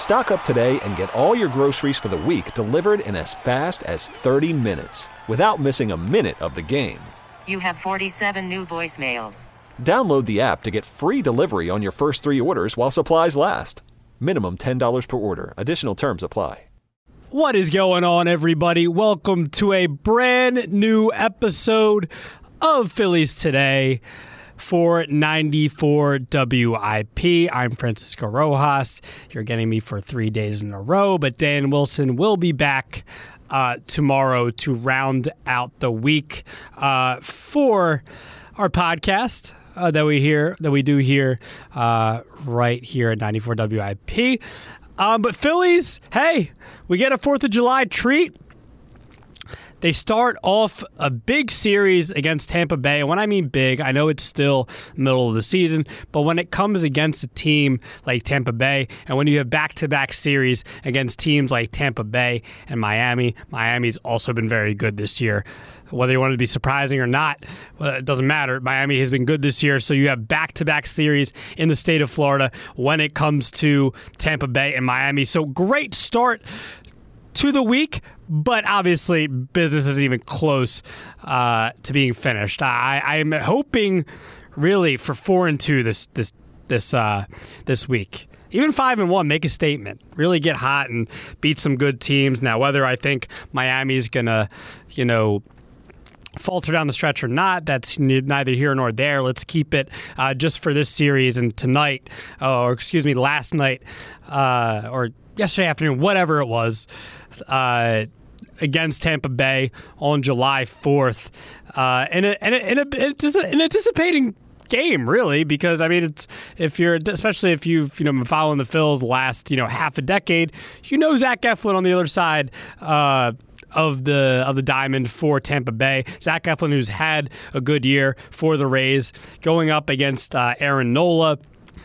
Stock up today and get all your groceries for the week delivered in as fast as 30 minutes without missing a minute of the game. You have 47 new voicemails. Download the app to get free delivery on your first three orders while supplies last. Minimum $10 per order. Additional terms apply. What is going on, everybody? Welcome to a brand new episode of Phillies Today for 94 WIP. I'm Francisco Rojas. You're getting me for three days in a row, but Dan Wilson will be back uh, tomorrow to round out the week uh, for our podcast. Uh, that we hear that we do here uh, right here at 94 WIP. Um, but Phillies, hey, we get a Fourth of July treat. They start off a big series against Tampa Bay. And when I mean big, I know it's still middle of the season, but when it comes against a team like Tampa Bay, and when you have back to back series against teams like Tampa Bay and Miami, Miami's also been very good this year. Whether you want it to be surprising or not, well, it doesn't matter. Miami has been good this year, so you have back to back series in the state of Florida when it comes to Tampa Bay and Miami. So great start to the week, but obviously business isn't even close uh, to being finished. I, I'm hoping really for four and two this this this uh, this week. Even five and one, make a statement. Really get hot and beat some good teams. Now, whether I think Miami's gonna, you know, falter down the stretch or not, that's neither here nor there. Let's keep it uh, just for this series and tonight, or excuse me, last night, uh, or yesterday afternoon, whatever it was, uh, against Tampa Bay on July 4th. Uh, and, and, a, a, an anticipating game, really, because I mean, it's if you're especially if you've you know been following the Phils last you know half a decade, you know Zach Eflin on the other side. Uh, of the of the diamond for Tampa Bay, Zach Eflin, who's had a good year for the Rays, going up against uh, Aaron Nola,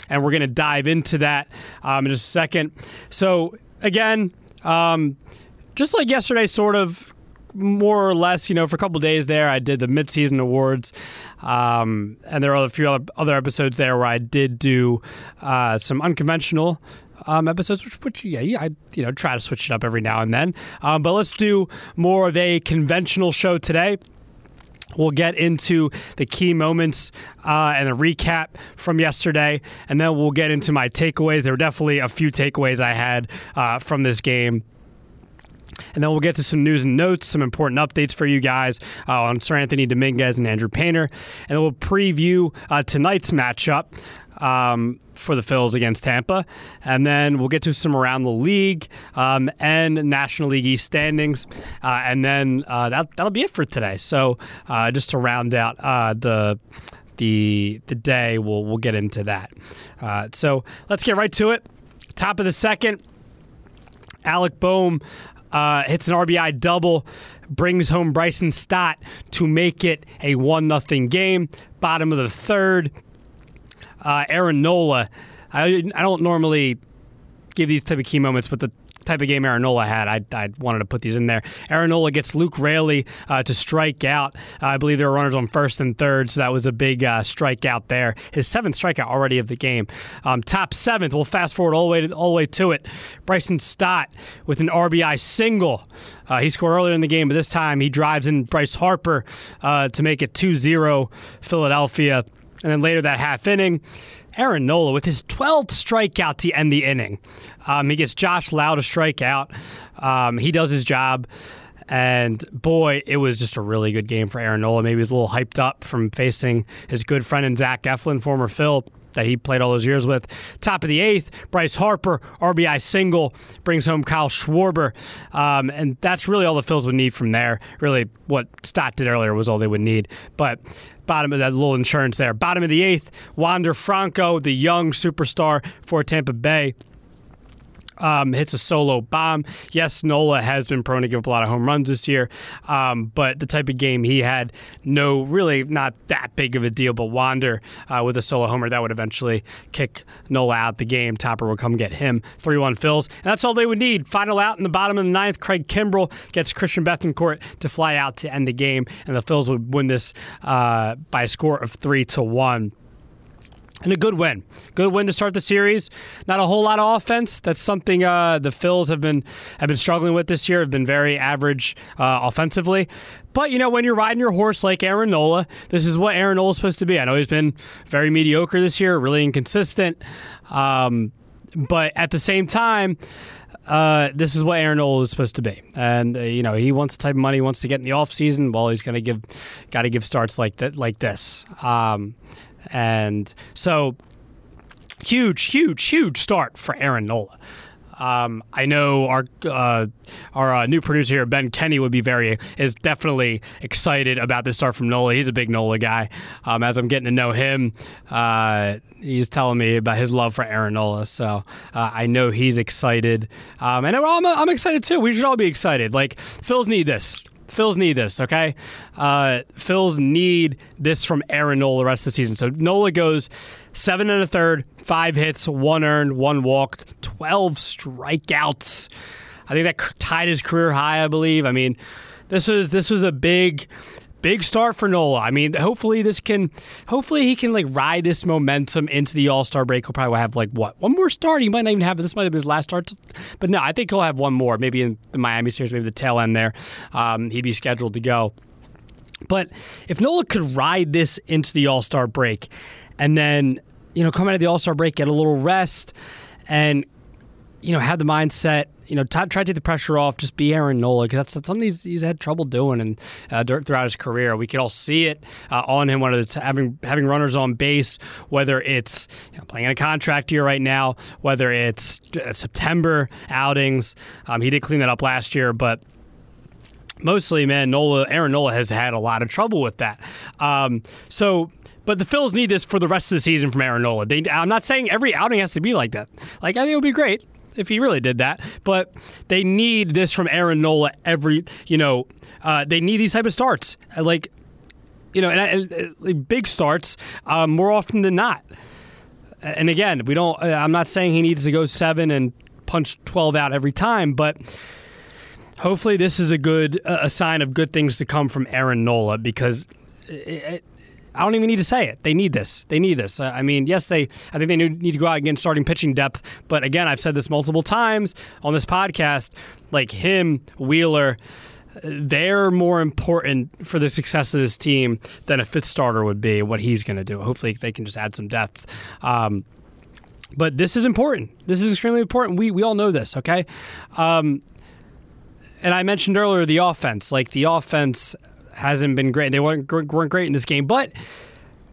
and we're going to dive into that um, in just a second. So again, um, just like yesterday, sort of more or less, you know, for a couple days there, I did the midseason awards, um, and there are a few other episodes there where I did do uh, some unconventional um, episodes, which, which yeah, I you know try to switch it up every now and then. Um, but let's do more of a conventional show today. We'll get into the key moments uh, and a recap from yesterday, and then we'll get into my takeaways. There were definitely a few takeaways I had uh, from this game. And then we'll get to some news and notes, some important updates for you guys uh, on Seranthony Dominguez and Andrew Painter. And then we'll preview uh, tonight's matchup um, for the Phils against Tampa. And then we'll get to some around the league um, and National League East standings. Uh, and then uh, that, that'll be it for today. So uh, just to round out uh, the the the day, we'll we'll get into that. Uh, so let's get right to it. Top of the second, Alec Bohm uh, hits an RBI double, brings home Bryson Stott to make it a one nothing game. Bottom of the third, uh, Aaron Nola. I, I don't normally give these type of key moments, but the type of game Aaron Nola had, I, I wanted to put these in there. Aaron Nola gets Luke Raley uh, to strike out. Uh, I believe there were runners on first and third, so that was a big uh, strikeout there. His seventh strikeout already of the game. Um, top seventh, we'll fast forward all the way to, all the way to it. Bryson Stott with an RBI single. Uh, he scored earlier in the game, but this time he drives in Bryce Harper uh, to make it 2 0 Philadelphia. And then later that half inning, Aaron Nola with his 12th strikeout to end the inning. Um, he gets Josh Lowe to strike out. Um, he does his job. And boy, it was just a really good game for Aaron Nola. Maybe he was a little hyped up from facing his good friend and Zach Eflin, former Phil, that he played all those years with. Top of the eighth, Bryce Harper, RBI single, brings home Kyle Schwarber. Um, and that's really all the Phils would need from there. Really, what Stott did earlier was all they would need. But bottom of that little insurance there. Bottom of the eighth, Wander Franco, the young superstar for Tampa Bay. Um, hits a solo bomb. Yes, Nola has been prone to give up a lot of home runs this year, um, but the type of game he had, no, really not that big of a deal. But Wander uh, with a solo homer that would eventually kick Nola out the game. Topper will come get him. 3 1 Phils. And that's all they would need. Final out in the bottom of the ninth. Craig Kimbrel gets Christian Bethancourt to fly out to end the game, and the Phils would win this uh, by a score of 3 to 1 and a good win. Good win to start the series. Not a whole lot of offense. That's something uh, the Phils have been have been struggling with this year. Have been very average uh, offensively. But you know, when you're riding your horse like Aaron Nola, this is what Aaron Nola is supposed to be. I know he's been very mediocre this year, really inconsistent. Um, but at the same time, uh, this is what Aaron Nola is supposed to be. And uh, you know, he wants the type of money he wants to get in the offseason. Well, he's going to give, got to give starts like that, like this. Um, and so, huge, huge, huge start for Aaron Nola. Um, I know our uh, our uh, new producer here, Ben Kenny, would be very is definitely excited about this start from Nola. He's a big Nola guy. Um, as I'm getting to know him, uh, he's telling me about his love for Aaron Nola. So uh, I know he's excited, um, and I'm, I'm excited too. We should all be excited. Like Phils need this. Phils need this, okay? Uh, Phils need this from Aaron Nola the rest of the season. So Nola goes seven and a third, five hits, one earned, one walked, 12 strikeouts. I think that tied his career high, I believe. I mean, this was this was a big big start for Nola. I mean, hopefully this can, hopefully he can like ride this momentum into the All Star break. He'll probably have like what one more start. He might not even have this. Might have been his last start, but no, I think he'll have one more. Maybe in the Miami series, maybe the tail end there. Um, he'd be scheduled to go. But if Nola could ride this into the All Star break, and then you know come out of the All Star break, get a little rest, and you know have the mindset you know, t- try to take the pressure off. Just be Aaron Nola because that's, that's, something he's, he's, had trouble doing and uh, throughout his career. We could all see it uh, on him. Whether it's having having runners on base, whether it's you know, playing in a contract year right now, whether it's uh, September outings. Um, he did clean that up last year, but mostly, man, Nola, Aaron Nola has had a lot of trouble with that. Um, so. But the Phils need this for the rest of the season from Aaron Nola. They, I'm not saying every outing has to be like that. Like I think it would be great if he really did that. But they need this from Aaron Nola every, you know, uh, they need these type of starts. Like, you know, and, and, and big starts um, more often than not. And again, we don't. Uh, I'm not saying he needs to go seven and punch 12 out every time, but hopefully this is a good a sign of good things to come from Aaron Nola because it, I don't even need to say it. They need this. They need this. I mean, yes, they. I think they need to go out against starting pitching depth. But again, I've said this multiple times on this podcast. Like him, Wheeler, they're more important for the success of this team than a fifth starter would be. What he's going to do. Hopefully, they can just add some depth. Um, but this is important. This is extremely important. We we all know this. Okay. Um, and I mentioned earlier the offense. Like the offense hasn't been great. They weren't weren't great in this game, but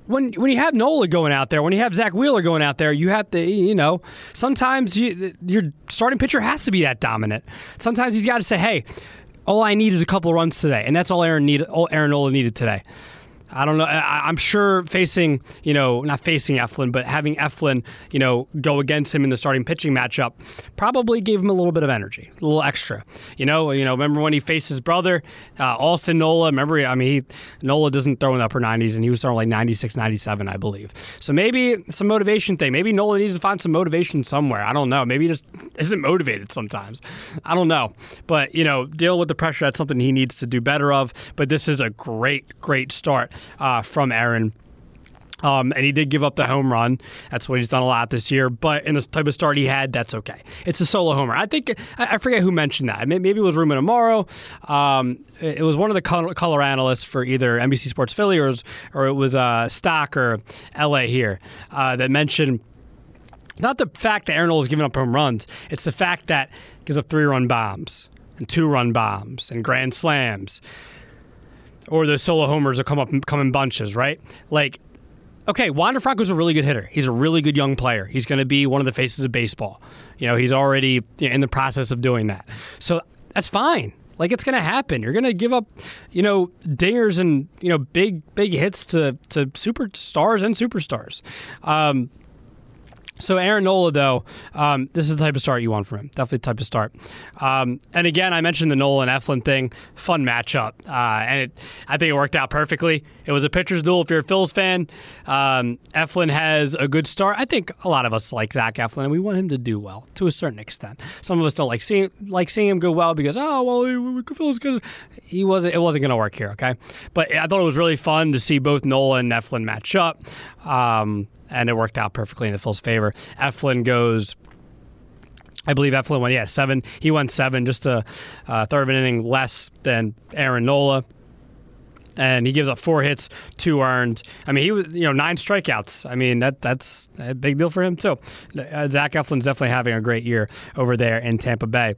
when when you have Nola going out there, when you have Zack Wheeler going out there, you have to, you know, sometimes you, your starting pitcher has to be that dominant. Sometimes he's got to say, "Hey, all I need is a couple runs today," and that's all Aaron needed. All Aaron Nola needed today. I don't know. I, am sure facing, you know, not facing Eflin, but having Eflin, you know, go against him in the starting pitching matchup probably gave him a little bit of energy, a little extra. You know, you know. Remember when he faced his brother, uh, Austin Nola? Remember, I mean, he, Nola doesn't throw in the upper 90s, and he was throwing like 96, 97, I believe. So maybe some motivation thing. Maybe Nola needs to find some motivation somewhere. I don't know. Maybe he just isn't motivated sometimes. I don't know. But you know, deal with the pressure. That's something he needs to do better of. But this is a great, great start uh, from Aaron. Um, and he did give up the home run. That's what he's done a lot this year. But in the type of start he had, that's okay. It's a solo homer. I think I forget who mentioned that. Maybe it was Ruben Amaro. Um, it was one of the color, analysts for either NBC Sports Philly or, or it was uh, Stock or LA here uh, that mentioned not the fact that Aaron Nola is giving up home runs. It's the fact that gives up three run bombs and two run bombs and grand slams or the solo homers will come up come in bunches, right? Like, okay, Wander Franco's a really good hitter. He's a really good young player. He's going to be one of the faces of baseball. You know, he's already in the process of doing that. So that's fine. Like it's going to happen. You're going to give up, you know, dingers and you know big big hits to to superstars and superstars. Um, So Aaron Nola, though, um, this is the type of start you want from him. Definitely the type of start. Um, and again, I mentioned the Nola and Eflin thing. Fun matchup, uh, and it, I think it worked out perfectly. It was a pitcher's duel. If you're a Phils fan, um, Eflin has a good start. I think a lot of us like Zach Eflin, and we want him to do well to a certain extent. Some of us don't like seeing like seeing him go well because oh well, Phil's good. He wasn't. It wasn't going to work here. Okay, but I thought it was really fun to see both Nola and Eflin match up. Um, and it worked out perfectly in the Phil's favor. Eflin goes. I believe Eflin went, yeah, seven. He went seven, just a third of an inning less than Aaron Nola. And he gives up four hits, two earned. I mean, he was, you know, nine strikeouts. I mean, that that's a big deal for him, too. Uh, Zach Eflin's definitely having a great year over there in Tampa Bay.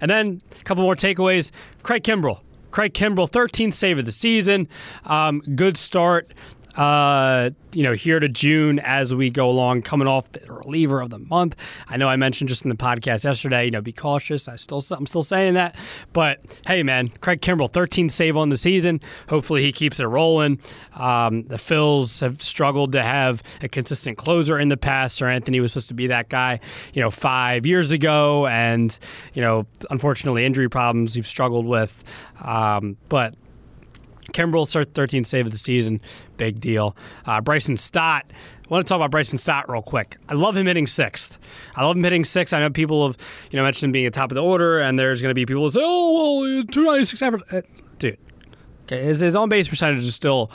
And then a couple more takeaways. Craig Kimbrel. Craig Kimbrel, 13th save of the season. Um, good start uh, you know, here to June as we go along, coming off the reliever of the month. I know I mentioned just in the podcast yesterday, you know, be cautious. I still, I'm still saying that, but hey, man, Craig Kimbrel, 13 save on the season. Hopefully, he keeps it rolling. Um, the Phils have struggled to have a consistent closer in the past. Seranthony was supposed to be that guy, you know, five years ago, and you know, unfortunately, injury problems he's struggled with. Um, but Kimbrel starts 13th save of the season. Big deal. Uh, Bryson Stott. I want to talk about Bryson Stott real quick. I love him hitting sixth. I love him hitting sixth. I know people have you know mentioned him being at top of the order, and there's going to be people who say, "Oh, well, 296 average." Uh, dude, okay, his, his on base percentage is still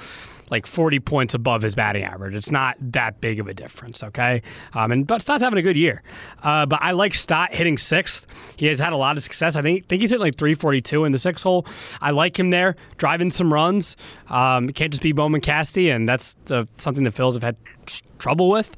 like 40 points above his batting average. It's not that big of a difference, okay? Um, and but Stott's having a good year. Uh, but I like Stott hitting sixth. He has had a lot of success. I think think he's hitting like 342 in the sixth hole. I like him there, driving some runs. Um, can't just be Bohm and Casty, and that's the, something the Phils have had trouble with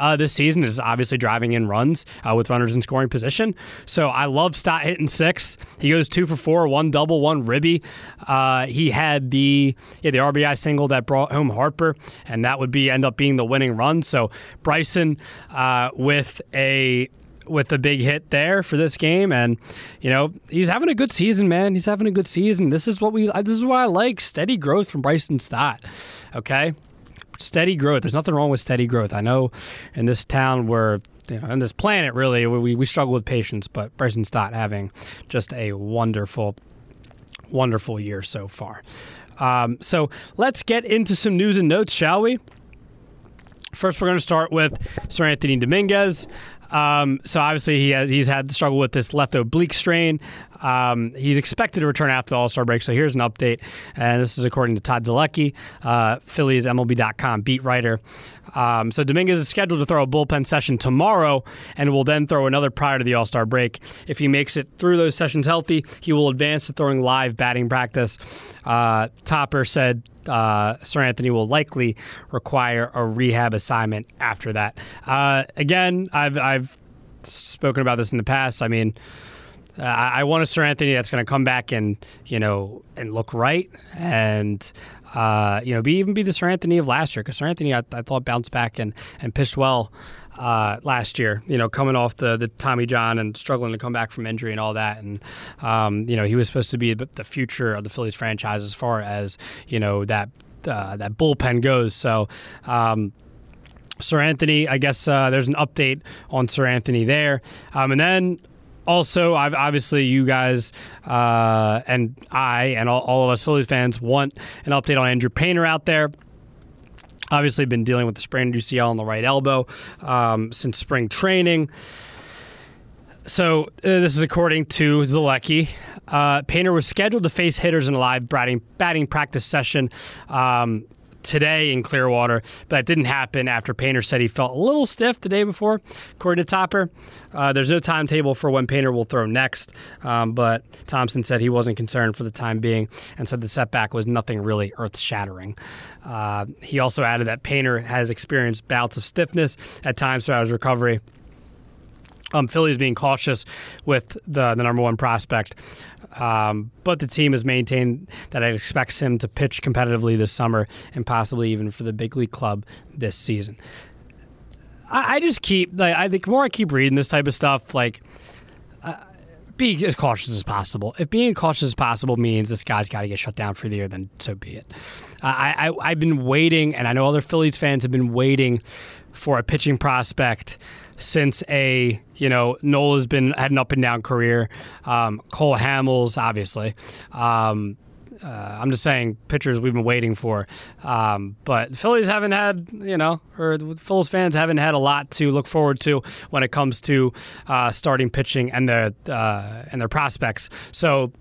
uh, this season is obviously driving in runs uh, with runners in scoring position. So I love Stott hitting sixth. He goes two for four, one double, one ribby. Uh, he had the yeah, the RBI single that brought home Harper, and that would be end up being the winning run. So Bryson uh, with a with a big hit there for this game, and you know he's having a good season, man. He's having a good season. This is what we. This is what I like. Steady growth from Bryson Stott. Okay, steady growth. There's nothing wrong with steady growth. I know in this town where you know, on this planet, really, we, we struggle with patience, but Bryson Stott having just a wonderful, wonderful year so far. Um, so let's get into some news and notes, shall we? First, we're going to start with Seranthony Dominguez. Um, so obviously he has he's had to struggle with this left oblique strain. Um, he's expected to return after the All Star break. So here's an update, and this is according to Todd Zolecki, uh, Phillies MLB.com beat writer. Um, so Dominguez is scheduled to throw a bullpen session tomorrow, and will then throw another prior to the All Star break. If he makes it through those sessions healthy, he will advance to throwing live batting practice. Uh, Topper said uh, Seranthony will likely require a rehab assignment after that. Uh, again, I've I've spoken about this in the past. I mean. Uh, I want a Seranthony that's going to come back and you know and look right and uh, you know be even be the Seranthony of last year because Seranthony I, I, thought bounced back and and pitched well uh, last year. You know coming off the the Tommy John and struggling to come back from injury and all that and um, you know he was supposed to be the future of the Phillies franchise as far as you know that uh, that bullpen goes. So. Um, Seranthony, I guess uh, there's an update on Seranthony there. Um, and then also, I've, obviously, you guys uh, and I and all, all, of us Phillies fans want an update on Andrew Painter out there. Obviously, been dealing with the sprained UCL on the right elbow um, since spring training. So uh, this is according to Zolecki. Uh, Painter was scheduled to face hitters in a live batting, batting practice session um, today in Clearwater, but that didn't happen after Painter said he felt a little stiff the day before, according to Topper. Uh, there's no timetable for when Painter will throw next, um, but Thomson said he wasn't concerned for the time being and said the setback was nothing really earth shattering. Uh, he also added that Painter has experienced bouts of stiffness at times throughout his recovery. Um, Philly's being cautious with the, the number one prospect. Um, but the team has maintained that it expects him to pitch competitively this summer and possibly even for the big league club this season. I, I just keep like I think more I keep reading this type of stuff, like uh, be as cautious as possible. If being cautious as possible means this guy's got to get shut down for the year, then so be it. I, I I've been waiting, and I know other Phillies fans have been waiting for a pitching prospect since a you know Nola's been had an up and down career. Um, Cole Hamels, obviously. Um, uh, I'm just saying pitchers we've been waiting for, um, but the Phillies haven't had you know, or the Phillies fans haven't had a lot to look forward to when it comes to uh, starting pitching and their uh, and their prospects. So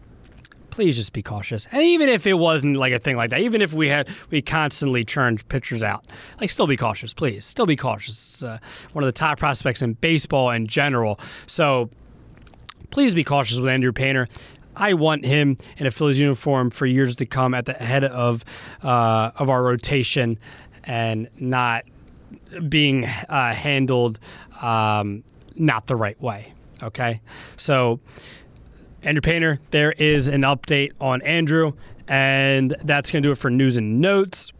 please just be cautious. And even if it wasn't like a thing like that, even if we had we constantly churned pitchers out, like still be cautious, please. Still be cautious. Uh, one of the top prospects in baseball in general. So please be cautious with Andrew Painter. I want him in a Phillies uniform for years to come at the head of uh, of our rotation and not being uh, handled um, not the right way. Okay, so Andrew Painter, there is an update on Andrew, and that's going to do it for news and notes.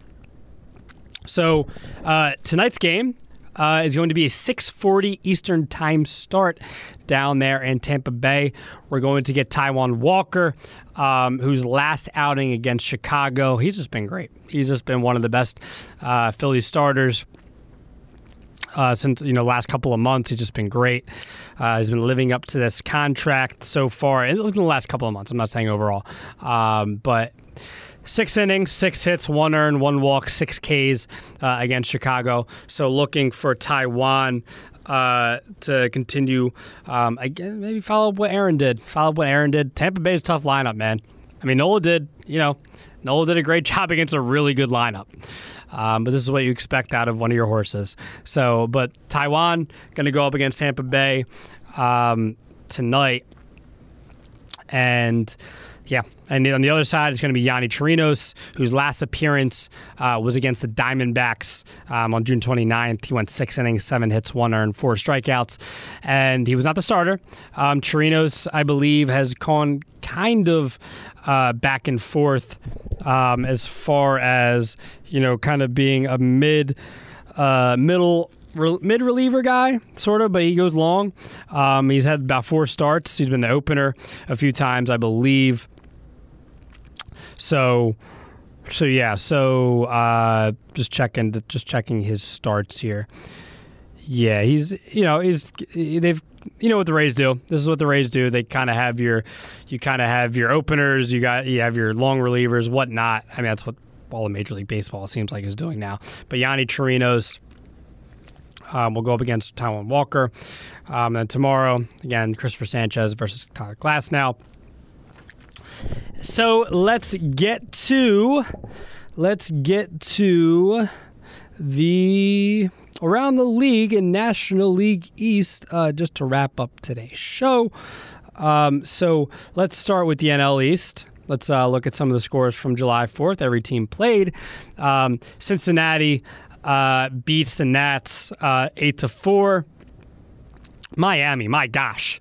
So uh, tonight's game uh, is going to be a 6:40 Eastern Time start down there in Tampa Bay. We're going to get Taijuan Walker, um, whose last outing against Chicago, he's just been great. He's just been one of the best uh, Phillies starters. Uh, since you know last couple of months, he's just been great. Uh, he's been living up to this contract so far in the last couple of months. I'm not saying overall, um, but Six innings, six hits, one earned, one walk, six Ks uh, against Chicago. So looking for Taijuan. uh, to continue. Um, again, maybe follow up what Aaron did. Follow up what Aaron did. Tampa Bay's tough lineup, man. I mean, Nola did. You know, Nola did a great job against a really good lineup. Um, but this is what you expect out of one of your horses. So, but Taijuan going to go up against Tampa Bay um, tonight, and yeah. And on the other side it's going to be Yonny Chirinos, whose last appearance uh, was against the Diamondbacks um, on June 29th. He went six innings, seven hits, one earned, four strikeouts, and he was not the starter. Um, I believe, has gone kind of uh, back and forth um, as far as you know, kind of being a mid, uh, middle mid reliever guy, sort of, but he goes long. Um, he's had about four starts. He's been the opener a few times, I believe. So, so yeah. So uh, just checking, just checking his starts here. Yeah, he's you know he's they've you know what the Rays do. This is what the Rays do. They kind of have your you kind of have your openers. You got you have your long relievers, whatnot. I mean that's what all of Major League Baseball seems like is doing now. But Yonny Chirinos. Um, will go up against Taijuan Walker. Um, and tomorrow, again, Christopher Sanchez versus Tyler Glasnow. So let's get to let's get to the around the league in National League East uh, just to wrap up today's show. Um, so let's start with the NL East. Let's uh, look at some of the scores from July 4th. Every team played. Um, Cincinnati uh, beats the Nats uh, eight to four. Miami, my gosh,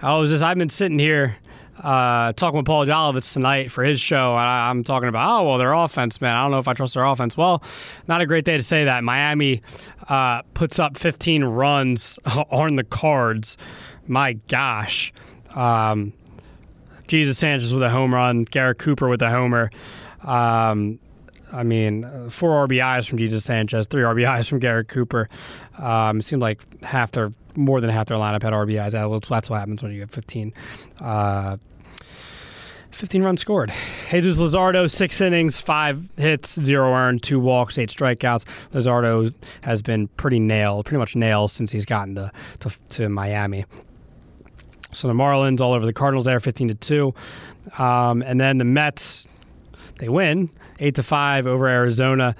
I was just I've been sitting here uh, talking with Paul Jolovitz tonight for his show, and I, am talking about, oh, well, their offense, man. I don't know if I trust their offense. Well, not a great day to say that. Miami uh, puts up 15 runs on the cards. My gosh. Um, Jesus Sanchez with a home run, Garrett Cooper with a homer. Um, I mean, four RBIs from Jesus Sanchez, three RBIs from Garrett Cooper. Um, it seemed like half their, more than half their lineup had RBIs. That's what happens when you have 15. Uh, 15 runs scored. Jesus Luzardo, six innings, five hits, zero earned, two walks, eight strikeouts. Luzardo has been pretty nailed, pretty much nailed since he's gotten to, to, to Miami. So the Marlins all over the Cardinals there, 15 to 2. Um, and then the Mets, they win eight to five over Arizona,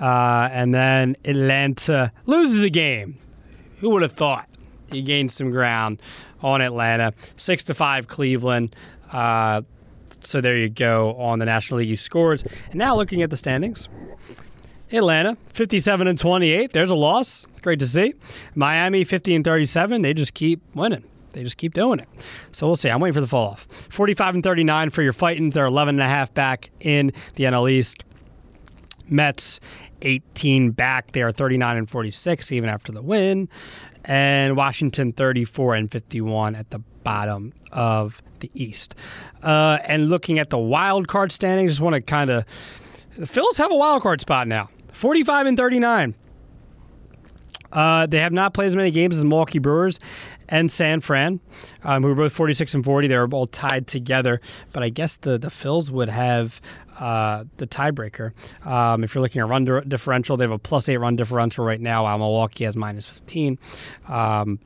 uh, and then Atlanta loses a game. Who would have thought? He gained some ground on Atlanta, six to five Cleveland. Uh, so there you go on the National League scores. And now looking at the standings. Atlanta, 57 and 28. There's a loss. Great to see. Miami, 50 and 37. They just keep winning. They just keep doing it. So we'll see. I'm waiting for the fall off. 45 and 39 for your Fightins. They're 11 and a half back in the NL East. Mets 18 back. They are 39 and 46 even after the win. And Washington 34 and 51 at the bottom of the East. Uh, and looking at the wild card standings, just want to kind of the Phils have a wild card spot now, 45 and 39. Uh, they have not played as many games as Milwaukee Brewers and San Fran, um, who were both 46 and 40. They were all tied together, but I guess the the Phils would have uh, the tiebreaker. Um, if you're looking at run differential, they have a plus eight run differential right now, while Milwaukee has minus 15. Um,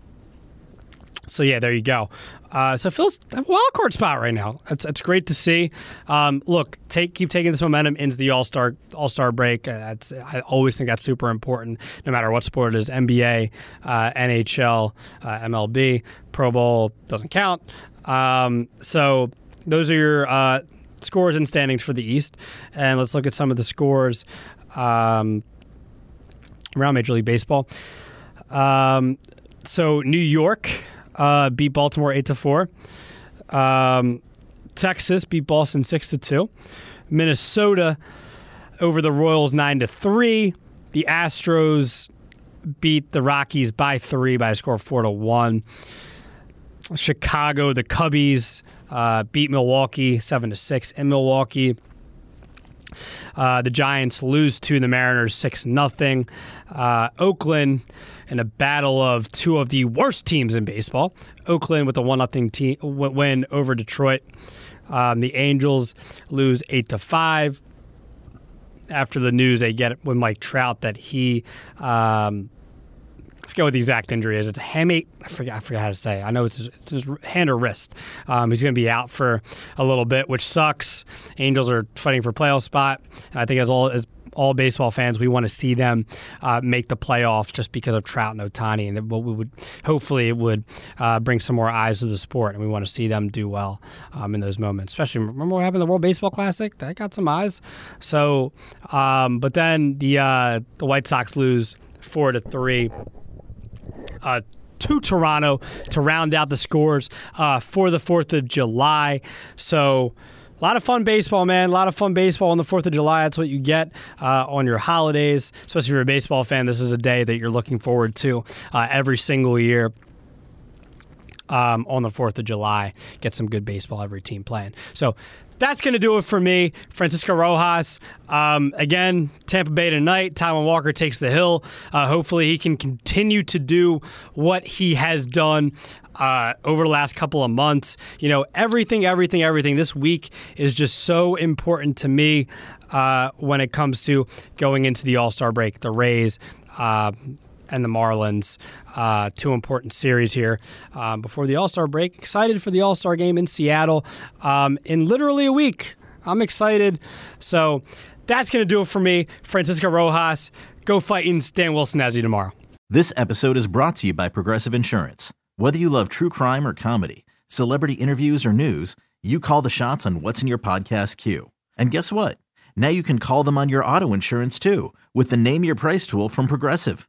so yeah, there you go. Uh, so Phil's a wild card spot right now. It's, it's great to see. Um, look, take keep taking this momentum into the All Star All Star break. Uh, that's I always think that's super important, no matter what sport it is. NBA, uh, NHL, uh, MLB, Pro Bowl doesn't count. Um, so those are your uh, scores and standings for the East, and let's look at some of the scores um, around Major League Baseball. Um, so New York uh, beat Baltimore eight to four. Um, Texas beat Boston six to two. Minnesota over the Royals nine to three. The Astros beat the Rockies by three by a score of four to one. Chicago, the Cubbies uh, beat Milwaukee seven to six in Milwaukee. Uh, the Giants lose to the Mariners six nothing. Uh, Oakland in a battle of two of the worst teams in baseball. Oakland with a one nothing win over Detroit. Um, the Angels lose eight to five. After the news they get with Mike Trout that he, um, I forget what the exact injury is. It's a hamate. I forget. I forget how to say. It. I know it's his, it's his hand or wrist. Um, he's going to be out for a little bit, which sucks. Angels are fighting for playoff spot. And I think as all as all baseball fans, we want to see them uh, make the playoffs just because of Trout and Ohtani, and what we would hopefully it would uh, bring some more eyes to the sport, and we want to see them do well um, in those moments. Especially remember what happened in the World Baseball Classic? That got some eyes. So, um, but then the uh, the White Sox lose four to three. Uh, to Toronto to round out the scores uh, for the 4th of July. So a lot of fun baseball, man. A lot of fun baseball on the 4th of July. That's what you get uh, on your holidays. Especially if you're a baseball fan, this is a day that you're looking forward to uh, every single year. Um, on the 4th of July, get some good baseball, every team playing. So that's going to do it for me. Francisco Rojas. Um, again, Tampa Bay tonight. Taijuan Walker takes the hill. Uh, hopefully, he can continue to do what he has done uh, over the last couple of months. You know, everything, everything, everything. This week is just so important to me uh, when it comes to going into the All Star break. The Rays. And the Marlins. Uh, two important series here um, before the All Star break. Excited for the All Star game in Seattle um, in literally a week. I'm excited. So that's going to do it for me. Francisco Rojas, go fight fighting. Dan Wilson as you tomorrow. This episode is brought to you by Progressive Insurance. Whether you love true crime or comedy, celebrity interviews or news, you call the shots on what's in your podcast queue. And guess what? Now you can call them on your auto insurance too with the Name Your Price tool from Progressive.